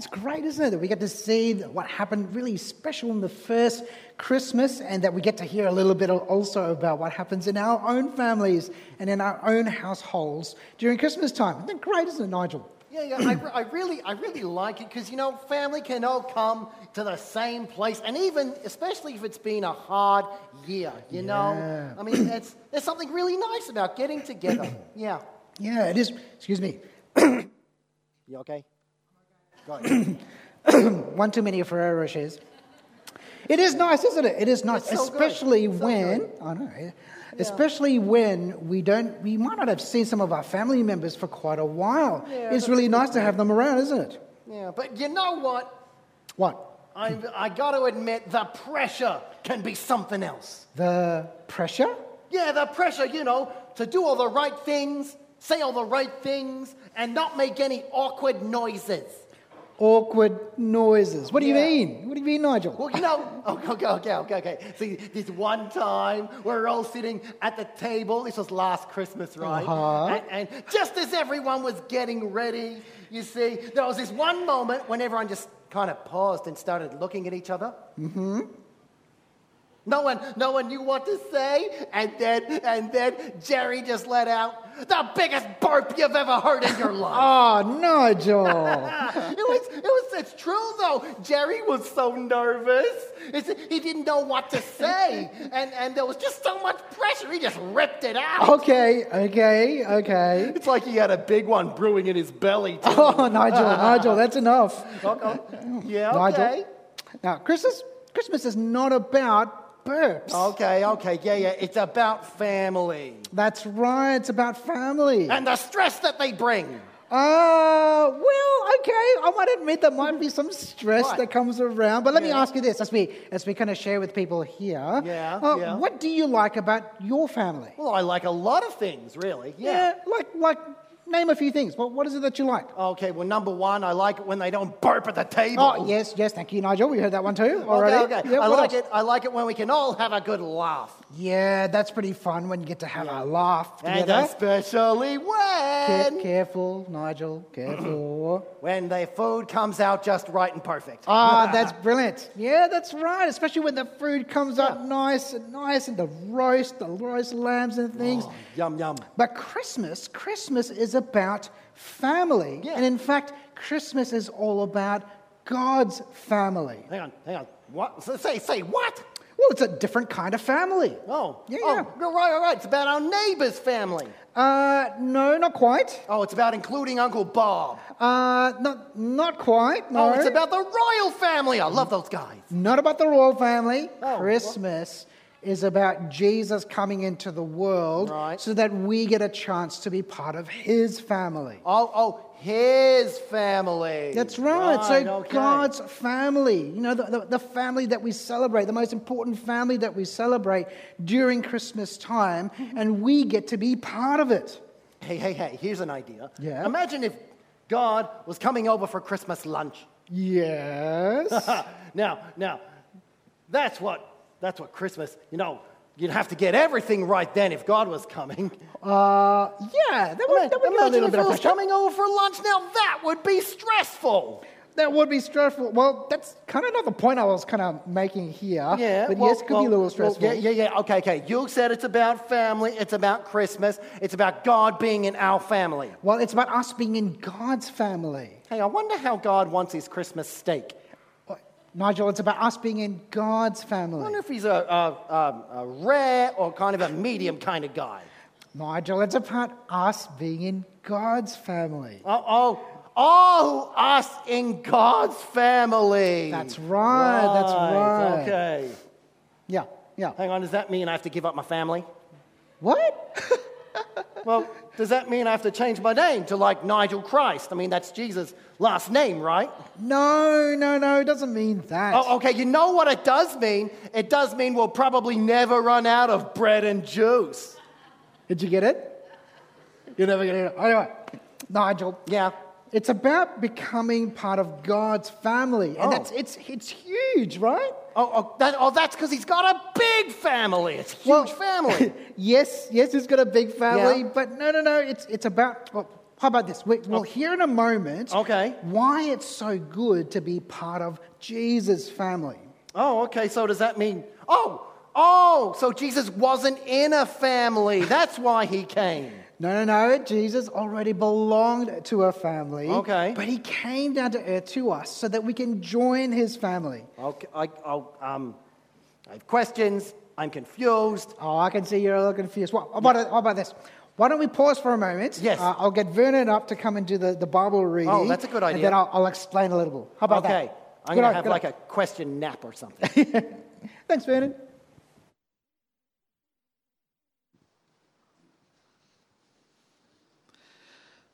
it's great, isn't it? That we get to see what happened really special in the first Christmas and that we get to hear a little bit also about what happens in our own families and in our own households during Christmas time. Isn't that great, isn't it, Nigel? Yeah, yeah, I, I really, I really like it because you know, family can all come to the same place, and even, especially if it's been a hard year, you know. I mean, it's, there's something really nice about getting together. Yeah. Yeah, it is. Excuse me. You okay? One too many Ferrero Rochers. It is nice, isn't it? It is nice, so especially So when good. I know, especially when we don't, we might not have seen some of our family members for quite a while. Yeah, it's really nice to have them around, isn't it? yeah, but you know what? What? I, I got to admit, the pressure can be something else. The pressure? Yeah, the pressure, you know, to do all the right things, say all the right things, and not make any awkward noises. Awkward noises. What do you Yeah. mean? What do you mean, Nigel? Well, you know, okay, okay, okay, okay, okay. See, this one time we're all sitting at the table. This was last Christmas, right? Uh-huh. And, and just as everyone was getting ready, you see, there was this one moment when everyone just kind of paused and started looking at each other. Mm-hmm. No one, no one knew what to say, and then, and then Jerry just let out the biggest burp you've ever heard in your life. Oh, Nigel. it was, it was, it's true though. Jerry was so nervous. It's, he didn't know what to say. And, and there was just so much pressure. He just ripped it out. okay, okay, okay. It's like he had a big one brewing in his belly. Too. Oh, Nigel, Nigel, that's enough. Okay. Yeah, Nigel. okay. Now, Christmas, Christmas is not about burps. Okay, okay, yeah, yeah. It's about family That's right. It's about family. and the stress that they bring. Uh, well, okay. I might admit there might be some stress What? that comes around, but let me ask you this as we as we kind of share with people here. Yeah, uh, yeah. What do you like about your family? Well, I like a lot of things, really. Yeah, like like name a few things. What what is it that you like? Okay, well, number one, I like it when they don't burp at the table. Oh, yes, yes. Thank you, Nigel. We heard that one too Okay, already. okay. Yeah, I like else? it. I like it when we can all have a good laugh. Yeah, that's pretty fun when you get to have a laugh And together. especially Care- when careful, Nigel. Careful. when the food comes out just right and perfect. Ah, that's brilliant. Yeah, that's right. Especially when the food comes up nice and nice and the roast, the roast lambs and things. Yum yum. But Christmas, Christmas is about family. Yeah. And in fact, Christmas is all about God's family. Hang on, hang on. What? Say say what? Well, it's a different kind of family. Oh, Yeah, oh, yeah. right, all right. It's about our neighbor's family. Uh, no, not quite. Oh, it's about including Uncle Bob. Uh, not, not quite. No. Oh, it's about the royal family. I love those guys. Not about the royal family. Oh, Christmas is about Jesus coming into the world Right. so that we get a chance to be part of his family. Oh, oh, his family. That's right. so okay. God's family, you know, the, the, the family that we celebrate, the most important family that we celebrate during Christmas time, and we get to be part of it. Hey, hey, hey, here's an idea. Yeah? Imagine if God was coming over for Christmas lunch. Yes. now, now, that's what that's what Christmas, you know, you'd have to get everything right then if God was coming. uh, yeah, that would, that would be a little if bit he of was pressure. coming over for lunch. Now that would be stressful. That would be stressful. Well, that's kind of not the point I was kind of making here. Yeah, But well- yes, it could be a little well, stressful. yeah, yeah, yeah. Okay, okay. You said it's about family. It's about Christmas. It's about God being in our family. Well, it's about us being in God's family. Hey, I wonder how God wants his Christmas steak. Nigel, it's about us being in God's family. I wonder if he's a, a, a, a rare or kind of a medium kind of guy. Nigel, it's about us being in God's family. Oh, oh, oh, us in God's family. That's right, that's right. Okay. Yeah, yeah. Hang on, does that mean I have to give up my family? What? Well, does that mean I have to change my name to like Nigel Christ? I mean, that's Jesus' last name, right? no, no, no, it doesn't mean that. Oh, okay, you know what it does mean? It does mean we'll probably never run out of bread and juice. Did you get it? You're never going to get it. Anyway, Nigel, Yeah. it's about becoming part of God's family. And Oh. that's, it's, it's huge, right? Oh, oh, that, oh that's because he's got a big family. It's a huge Well- family. yes, yes, he's got a big family, Yeah. but no, no, no. It's it's about. Well, How about this? We- We'll oh. hear in a moment Okay. why it's so good to be part of Jesus' family. Oh, okay. So does that mean, oh, oh, so Jesus wasn't in a family. That's why he came. No, no, no. Jesus already belonged to a family. Okay. But he came down to earth to us so that we can join his family. Okay, I, I'll, um, I have questions. I'm confused. Oh, I can see you're a little confused. Well, how about, how about this? Why don't we pause for a moment? Yes. Uh, I'll get Vernon up to come and do the, the Bible reading. Oh, that's a good idea. And then I'll, I'll explain a little bit. How about okay. that? I'm going to have like a question nap or something. Thanks, Vernon.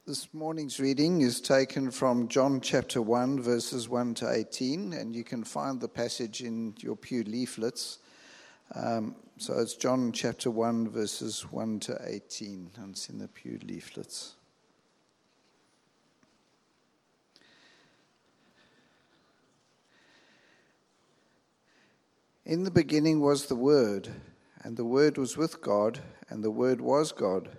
This morning's reading is taken from John chapter 1, verses 1 to 18, and you can find the passage in your Pew leaflets. Um, so it's John chapter 1, verses 1 to 18, and it's in the Pew leaflets. In the beginning was the Word, and the Word was with God, and the Word was God.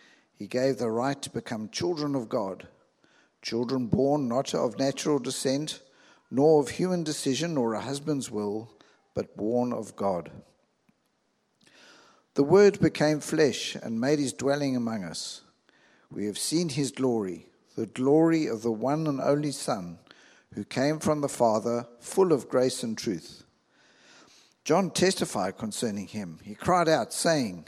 he gave the right to become children of God, children born not of natural descent, nor of human decision or a husband's will, but born of God. The Word became flesh and made his dwelling among us. We have seen his glory, the glory of the one and only Son, who came from the Father, full of grace and truth. John testified concerning him. He cried out, saying,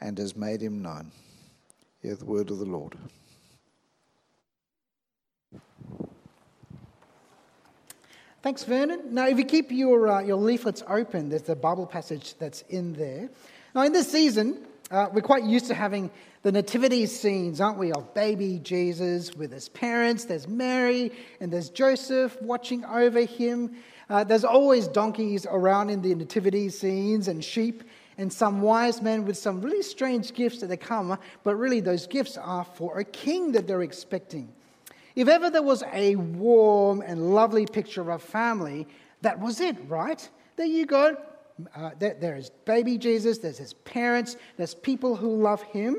and has made him known. Hear the word of the Lord. Thanks, Vernon. Now, if you keep your, uh, your leaflets open, there's the Bible passage that's in there. Now, in this season, uh, we're quite used to having the nativity scenes, aren't we, of baby Jesus with his parents. There's Mary and there's Joseph watching over him. Uh, there's always donkeys around in the nativity scenes and sheep and some wise men with some really strange gifts that they come, but really those gifts are for a king that they're expecting. If ever there was a warm and lovely picture of a family, that was it, right? There you go. Uh, there, there is baby Jesus, there's his parents, there's people who love him.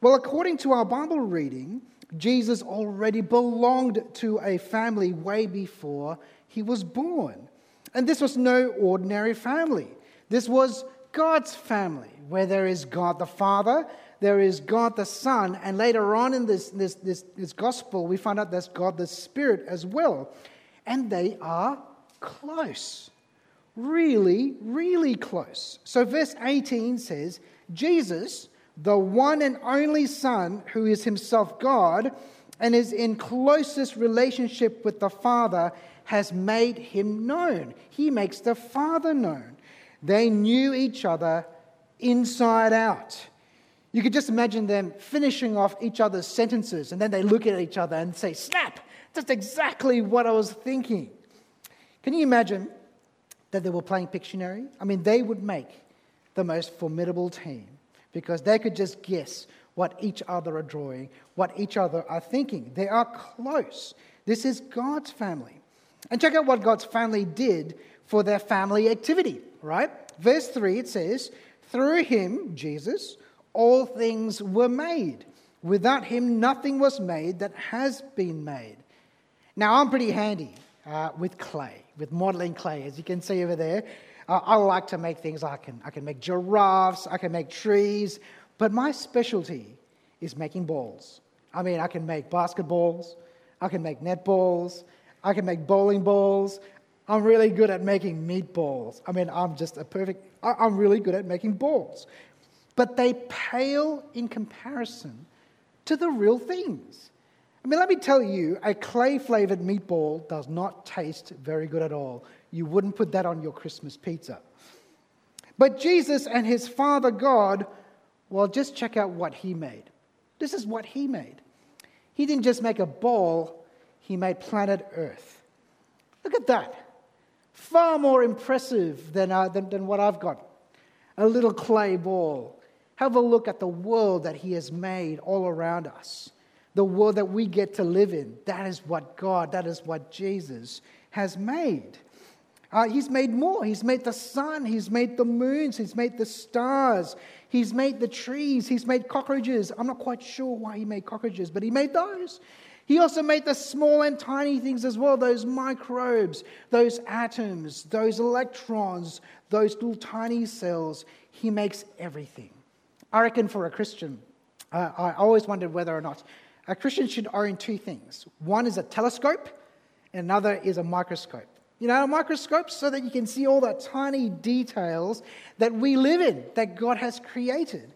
Well, according to our Bible reading, Jesus already belonged to a family way before he was born. And this was no ordinary family. This was God's family, where there is God the Father, there is God the Son, and later on in this, this, this, this gospel, we find out there's God the Spirit as well. And they are close. Really, really close. So, verse 18 says, Jesus, the one and only Son, who is himself God and is in closest relationship with the Father, has made him known. He makes the Father known. They knew each other inside out. You could just imagine them finishing off each other's sentences and then they look at each other and say, Snap! That's exactly what I was thinking. Can you imagine that they were playing Pictionary? I mean, they would make the most formidable team because they could just guess what each other are drawing, what each other are thinking. They are close. This is God's family. And check out what God's family did for their family activity, right? Verse 3 it says, Through him, Jesus, all things were made. Without him, nothing was made that has been made. Now, I'm pretty handy uh, with clay, with modeling clay, as you can see over there. Uh, I like to make things. I can, I can make giraffes, I can make trees, but my specialty is making balls. I mean, I can make basketballs, I can make netballs, I can make bowling balls. I'm really good at making meatballs. I mean, I'm just a perfect, I'm really good at making balls. But they pale in comparison to the real things. I mean, let me tell you, a clay flavored meatball does not taste very good at all. You wouldn't put that on your Christmas pizza. But Jesus and his Father God, well, just check out what he made. This is what he made. He didn't just make a ball, he made planet Earth. Look at that. Far more impressive than, uh, than, than what I've got. A little clay ball. Have a look at the world that he has made all around us the world that we get to live in. That is what God, that is what Jesus has made. Uh, he's made more. He's made the sun. He's made the moons. He's made the stars. He's made the trees. He's made cockroaches. I'm not quite sure why he made cockroaches, but he made those. He also made the small and tiny things as well those microbes, those atoms, those electrons, those little tiny cells. He makes everything. I reckon for a Christian, uh, I always wondered whether or not a Christian should own two things one is a telescope, and another is a microscope. You know, a microscope so that you can see all the tiny details that we live in, that God has created.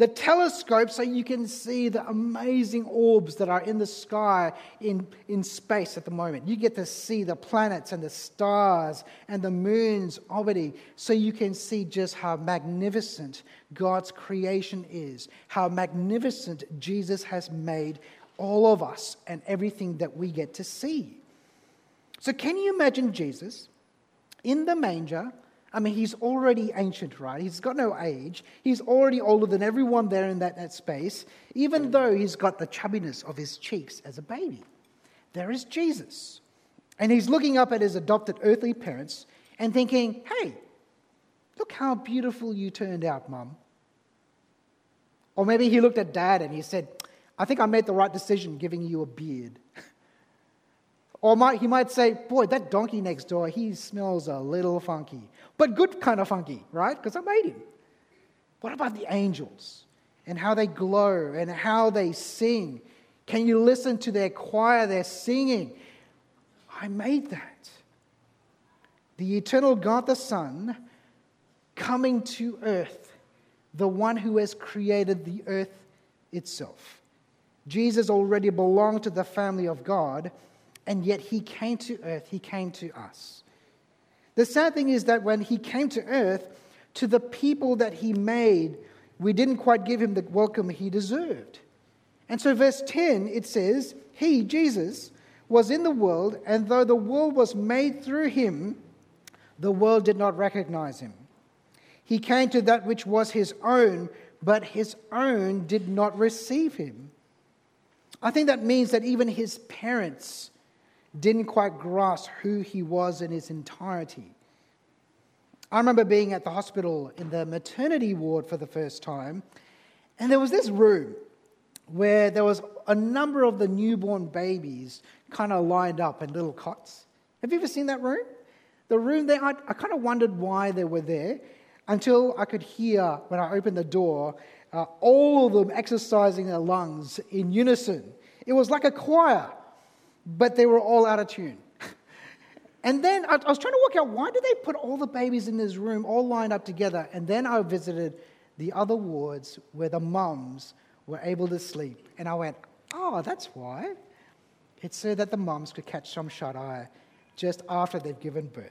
The telescope so you can see the amazing orbs that are in the sky in, in space at the moment. You get to see the planets and the stars and the moons already, so you can see just how magnificent God's creation is, how magnificent Jesus has made all of us and everything that we get to see. So, can you imagine Jesus in the manger? I mean, he's already ancient, right? He's got no age. He's already older than everyone there in that, that space, even though he's got the chubbiness of his cheeks as a baby. There is Jesus. And he's looking up at his adopted earthly parents and thinking, hey, look how beautiful you turned out, mum. Or maybe he looked at dad and he said, I think I made the right decision giving you a beard. or might, he might say, Boy, that donkey next door, he smells a little funky. But good kind of funky, right? Because I made him. What about the angels and how they glow and how they sing? Can you listen to their choir, their singing? I made that. The eternal God the Son coming to earth, the one who has created the earth itself. Jesus already belonged to the family of God, and yet he came to earth, he came to us. The sad thing is that when he came to earth, to the people that he made, we didn't quite give him the welcome he deserved. And so, verse 10, it says, He, Jesus, was in the world, and though the world was made through him, the world did not recognize him. He came to that which was his own, but his own did not receive him. I think that means that even his parents didn't quite grasp who he was in his entirety. I remember being at the hospital in the maternity ward for the first time, and there was this room where there was a number of the newborn babies kind of lined up in little cots. Have you ever seen that room? The room there, I, I kind of wondered why they were there until I could hear when I opened the door uh, all of them exercising their lungs in unison. It was like a choir but they were all out of tune. And then I, was trying to work out why did they put all the babies in this room all lined up together? And then I visited the other wards where the mums were able to sleep. And I went, oh, that's why. It's so that the mums could catch some shut eye just after they've given birth.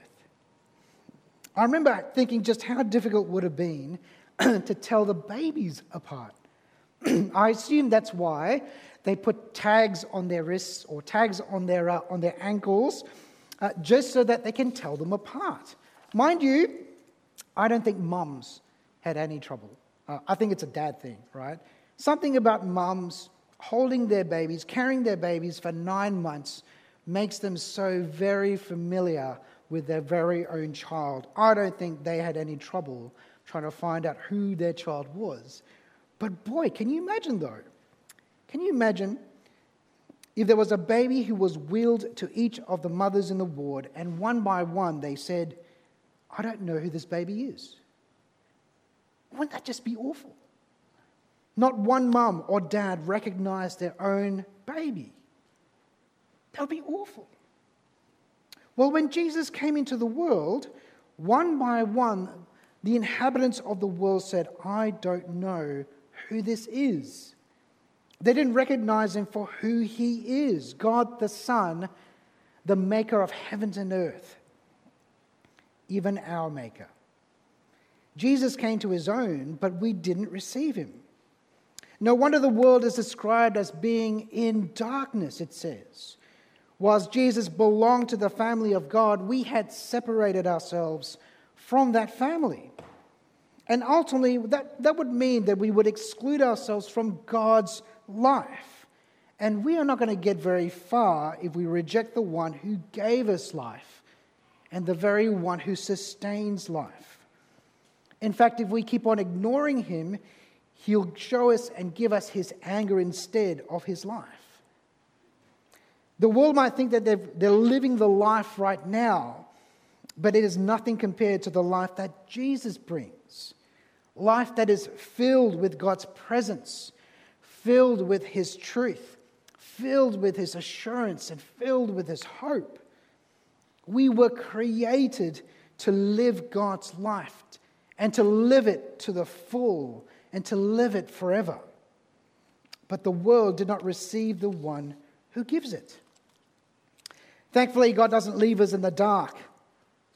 I remember thinking just how difficult it would have been to tell the babies apart. I assume that's why they put tags on their wrists or tags on their, uh, on their ankles uh, just so that they can tell them apart. Mind you, I don't think mums had any trouble. Uh, I think it's a dad thing, right? Something about mums holding their babies, carrying their babies for nine months makes them so very familiar with their very own child. I don't think they had any trouble trying to find out who their child was. But boy, can you imagine though? Can you imagine if there was a baby who was wheeled to each of the mothers in the ward, and one by one they said, I don't know who this baby is? Wouldn't that just be awful? Not one mum or dad recognized their own baby. That would be awful. Well, when Jesus came into the world, one by one, the inhabitants of the world said, I don't know who this is. They didn't recognize him for who he is God the Son, the maker of heavens and earth, even our maker. Jesus came to his own, but we didn't receive him. No wonder the world is described as being in darkness, it says. Whilst Jesus belonged to the family of God, we had separated ourselves from that family. And ultimately, that, that would mean that we would exclude ourselves from God's life. And we are not going to get very far if we reject the one who gave us life and the very one who sustains life. In fact, if we keep on ignoring him, he'll show us and give us his anger instead of his life. The world might think that they're living the life right now, but it is nothing compared to the life that Jesus brings. Life that is filled with God's presence, filled with His truth, filled with His assurance, and filled with His hope. We were created to live God's life and to live it to the full and to live it forever. But the world did not receive the one who gives it. Thankfully, God doesn't leave us in the dark.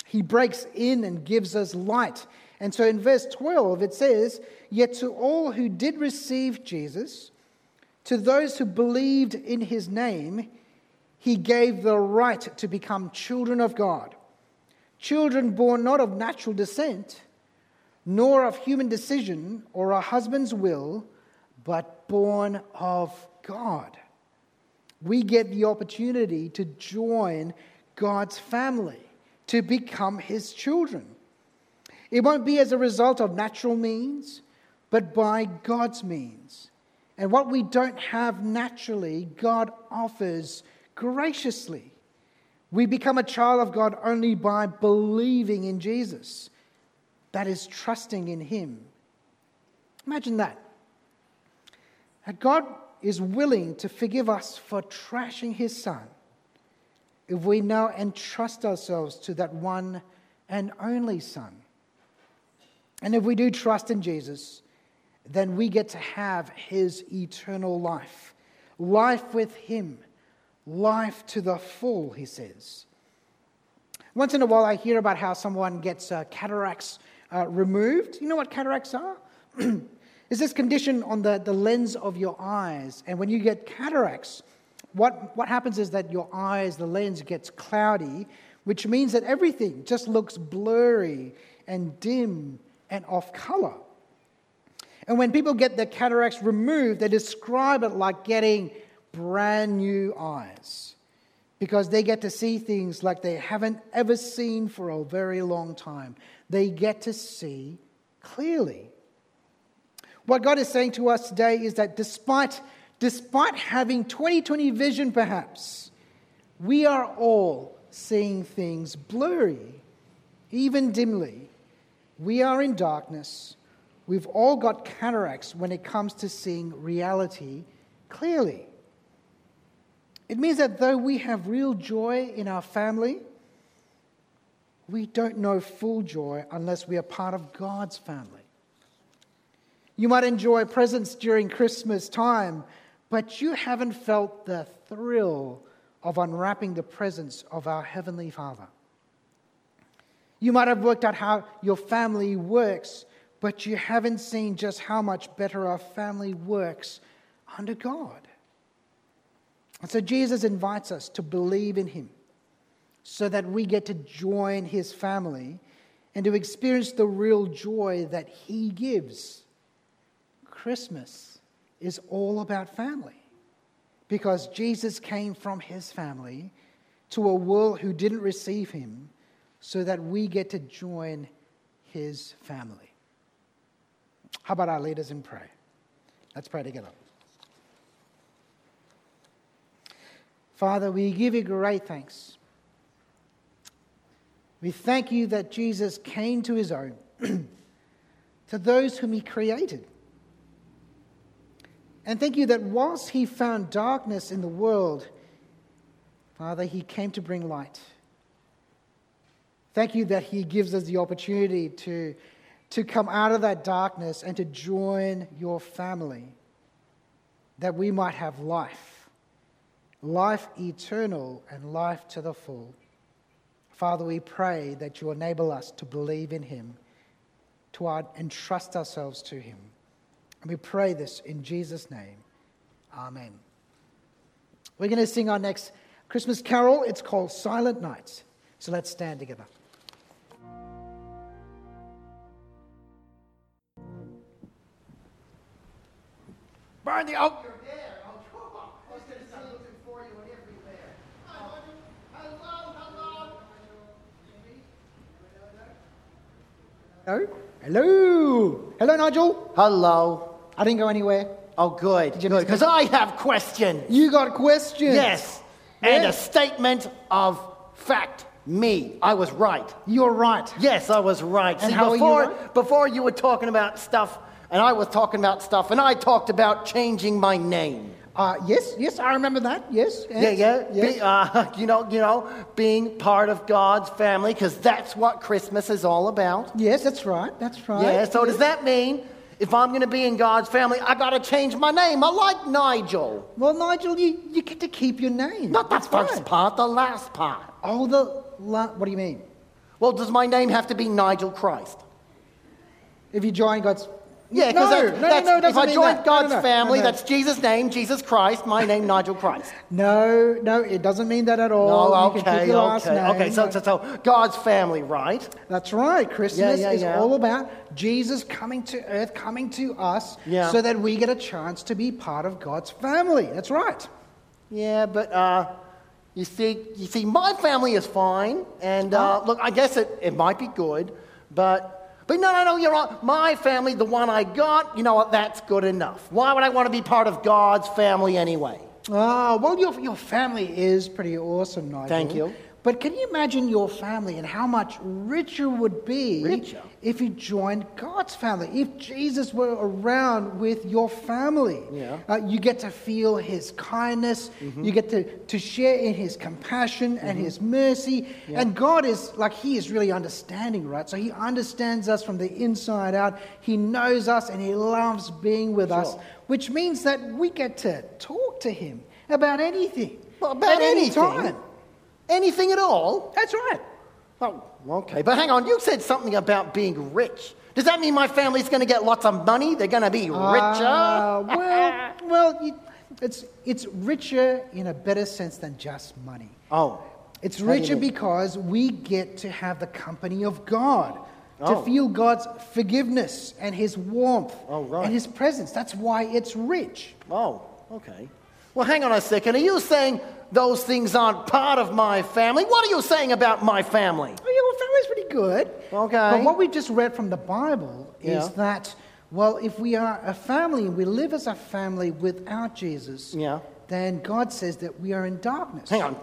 He breaks in and gives us light. And so in verse 12, it says, Yet to all who did receive Jesus, to those who believed in his name, he gave the right to become children of God. Children born not of natural descent, nor of human decision or a husband's will, but born of God we get the opportunity to join God's family, to become his children. It won't be as a result of natural means, but by God's means. And what we don't have naturally, God offers graciously. We become a child of God only by believing in Jesus. That is trusting in Him. Imagine that. that God is willing to forgive us for trashing his son if we now entrust ourselves to that one and only son. And if we do trust in Jesus, then we get to have his eternal life. Life with him, life to the full, he says. Once in a while, I hear about how someone gets uh, cataracts uh, removed. You know what cataracts are? is this condition on the, the lens of your eyes. And when you get cataracts, what, what happens is that your eyes, the lens gets cloudy, which means that everything just looks blurry and dim and off color. And when people get their cataracts removed, they describe it like getting brand new eyes because they get to see things like they haven't ever seen for a very long time. They get to see clearly. What God is saying to us today is that despite, despite having 2020 vision, perhaps, we are all seeing things blurry, even dimly. We are in darkness. We've all got cataracts when it comes to seeing reality clearly. It means that though we have real joy in our family, we don't know full joy unless we are part of God's family. You might enjoy presents during Christmas time, but you haven't felt the thrill of unwrapping the presents of our Heavenly Father. You might have worked out how your family works, but you haven't seen just how much better our family works under God. And so Jesus invites us to believe in Him so that we get to join His family and to experience the real joy that He gives. Christmas is all about family because Jesus came from his family to a world who didn't receive him so that we get to join his family. How about our leaders in prayer? Let's pray together. Father, we give you great thanks. We thank you that Jesus came to his own, to those whom he created. And thank you that whilst he found darkness in the world, Father, he came to bring light. Thank you that he gives us the opportunity to, to come out of that darkness and to join your family, that we might have life, life eternal and life to the full. Father, we pray that you enable us to believe in him, to entrust ourselves to him. And we pray this in Jesus' name. Amen. We're going to sing our next Christmas carol. It's called Silent Nights. So let's stand together. Burn the oak. Oh, hello? Hello? Hello, Nigel? Hello. I didn't go anywhere. Oh, good. you Good, because I have questions. You got questions? Yes. And Yeah. a statement of fact. Me. I was right. You're right. Yes, I was right. And See, how are you before, right? before you were talking about stuff, and I was talking about stuff, and I talked about changing my name. Uh, yes, yes, I remember that. Yes. Yeah, yeah. Yes. Be- uh, you know, you know, being part of God's family, because that's what Christmas is all about. yes, that's right. That's right. Yeah. So yes. does that mean if I'm going to be in God's family, I got to change my name? I like Nigel. Well, Nigel, you, you get to keep your name. Not the That's first fine. part, the last part. Oh, the la- what do you mean? Well, does my name have to be Nigel Christ? If you join God's Yeah, because no, no, that's, no, if I join that. God's no, no, family, no, no. that's Jesus' name, Jesus Christ, my name, Nigel Christ. No, no, it doesn't mean that at all. No, You can keep okay, last okay, okay. So, so, so God's family, right? That's right. Christmas yeah, is yeah. all about Jesus coming to earth, coming to us, Yeah. so that we get a chance to be part of God's family. That's right. Yeah, but uh, you see, you see, my family is fine, and uh, Oh. look, I guess it, it might be good, but but no, no, no, you're right. My family, the one I got, you know what? That's good enough. Why would I want to be part of God's family anyway? Ah, well, your, your family is pretty awesome, Nigel. Thank you. But can you imagine your family and how much richer would be Richer? if you joined God's family? If Jesus were around with your family, Yeah. uh, you get to feel His kindness. You get to, to share in His compassion and His mercy. And God is like He is really understanding, right? So He understands us from the inside out. He knows us and He loves being with us, which means that we get to talk to Him about anything. Well, about at any anything. time. Anything at all? That's right. Oh, okay. But hang on, you said something about being rich. Does that mean my family's going to get lots of money? They're going to be richer? Uh, well, well, it's it's richer in a better sense than just money. oh. It's How do you richer because we get to have the company of God, Oh. to feel God's forgiveness and His warmth Oh, right. and His presence. That's why it's rich. Oh, okay. Well, hang on a second. Are you saying those things aren't part of my family? What are you saying about my family? Oh, yeah, well, family's pretty good. Okay. But what we just read from the Bible is Yeah. that, well, if we are a family and we live as a family without Jesus, Yeah. then God says that we are in darkness. Hang on.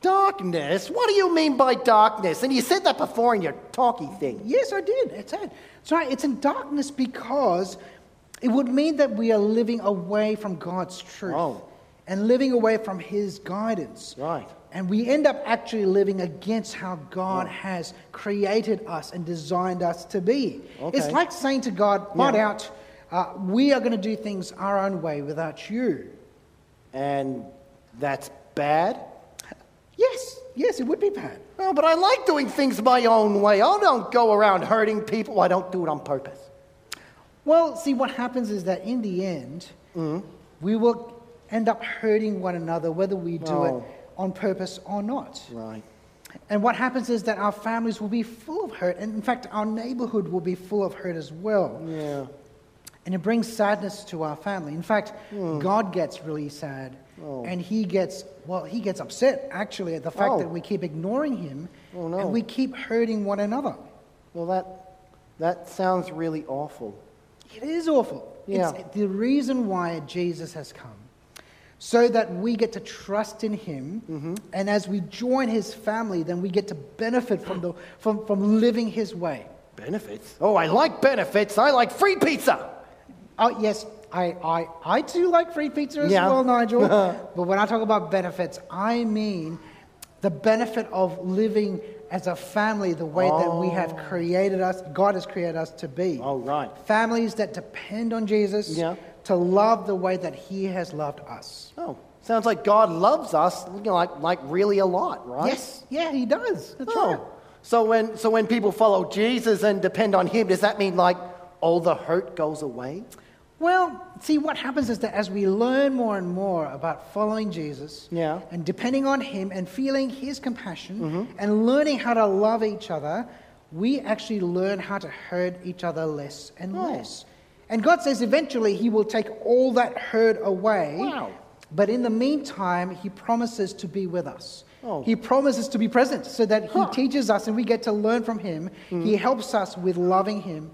Darkness? What do you mean by darkness? And you said that before in your talky thing. Yes, I did. It's it. That's right. It's in darkness because it would mean that we are living away from God's truth Oh. And living away from His guidance. Right. And we end up actually living against how God has created us and designed us to be. It's like saying to God, "Bud Yeah. out, uh, we are going to do things our own way without you." And that's bad? Yes, yes, it would be bad. Well, but I like doing things my own way. I don't go around hurting people. I don't do it on purpose. Well, see, what happens is that in the end, Mm-hmm. we will end up hurting one another, whether we do it Oh. on purpose or not. Right. And what happens is that our families will be full of hurt, and in fact, our neighborhood will be full of hurt as well. Yeah. and it brings sadness to our family. In fact, Hmm. God gets really sad, and he gets well, he gets upset actually at the fact Oh. that we keep ignoring him, Oh, no. and we keep hurting one another. Well, that, that sounds really awful. It is awful. Yeah. It's the reason why Jesus has come. So that we get to trust in him, Mm-hmm. and as we join his family, then we get to benefit from, the, from, from living his way. Benefits? Oh, I like benefits. I like free pizza. Oh, yes, I, I, I too like free pizza as Yeah. well, Nigel. but when I talk about benefits, I mean the benefit of living as a family the way that we have created us, God has created us to be. Oh, right. Families that depend on Jesus Yeah. To love the way that He has loved us. Oh, sounds like God loves us, you know, like, like really a lot, right? Yes, yeah, He does. That's Oh. right. So when, so when people follow Jesus and depend on Him, does that mean like all the hurt goes away? Well, see, what happens is that as we learn more and more about following Jesus Yeah. and depending on Him and feeling His compassion mm-hmm. and learning how to love each other, we actually learn how to hurt each other less and Oh. less. And God says eventually He will take all that hurt away. Wow. But in the meantime, He promises to be with us. Oh. He promises to be present so that He Huh. Hmm. teaches us and we get to learn from Him. He helps us with loving Him.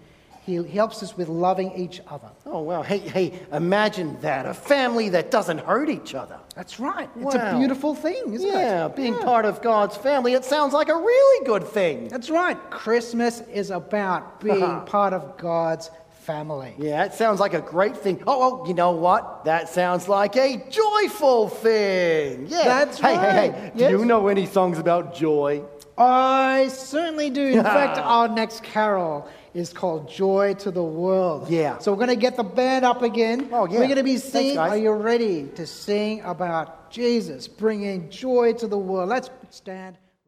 He helps us with loving each other. Oh, wow. Hey, hey, imagine that. A family that doesn't hurt each other. That's right. It's a beautiful thing, isn't it? Yeah, being part of God's family, it sounds like a really good thing. That's right. Christmas is about being part of God's family. Yeah, it sounds like a great thing. Oh, oh, you know what? That sounds like a joyful thing. Yeah. That's hey, Hey, hey, right. Do you know any songs about joy? I certainly do. In fact, our next carol is called Joy to the World. Yeah. So we're going to get the band up again. Oh, yeah. We're going to be singing. guys. Are you ready to sing about Jesus bringing joy to the world? Let's stand.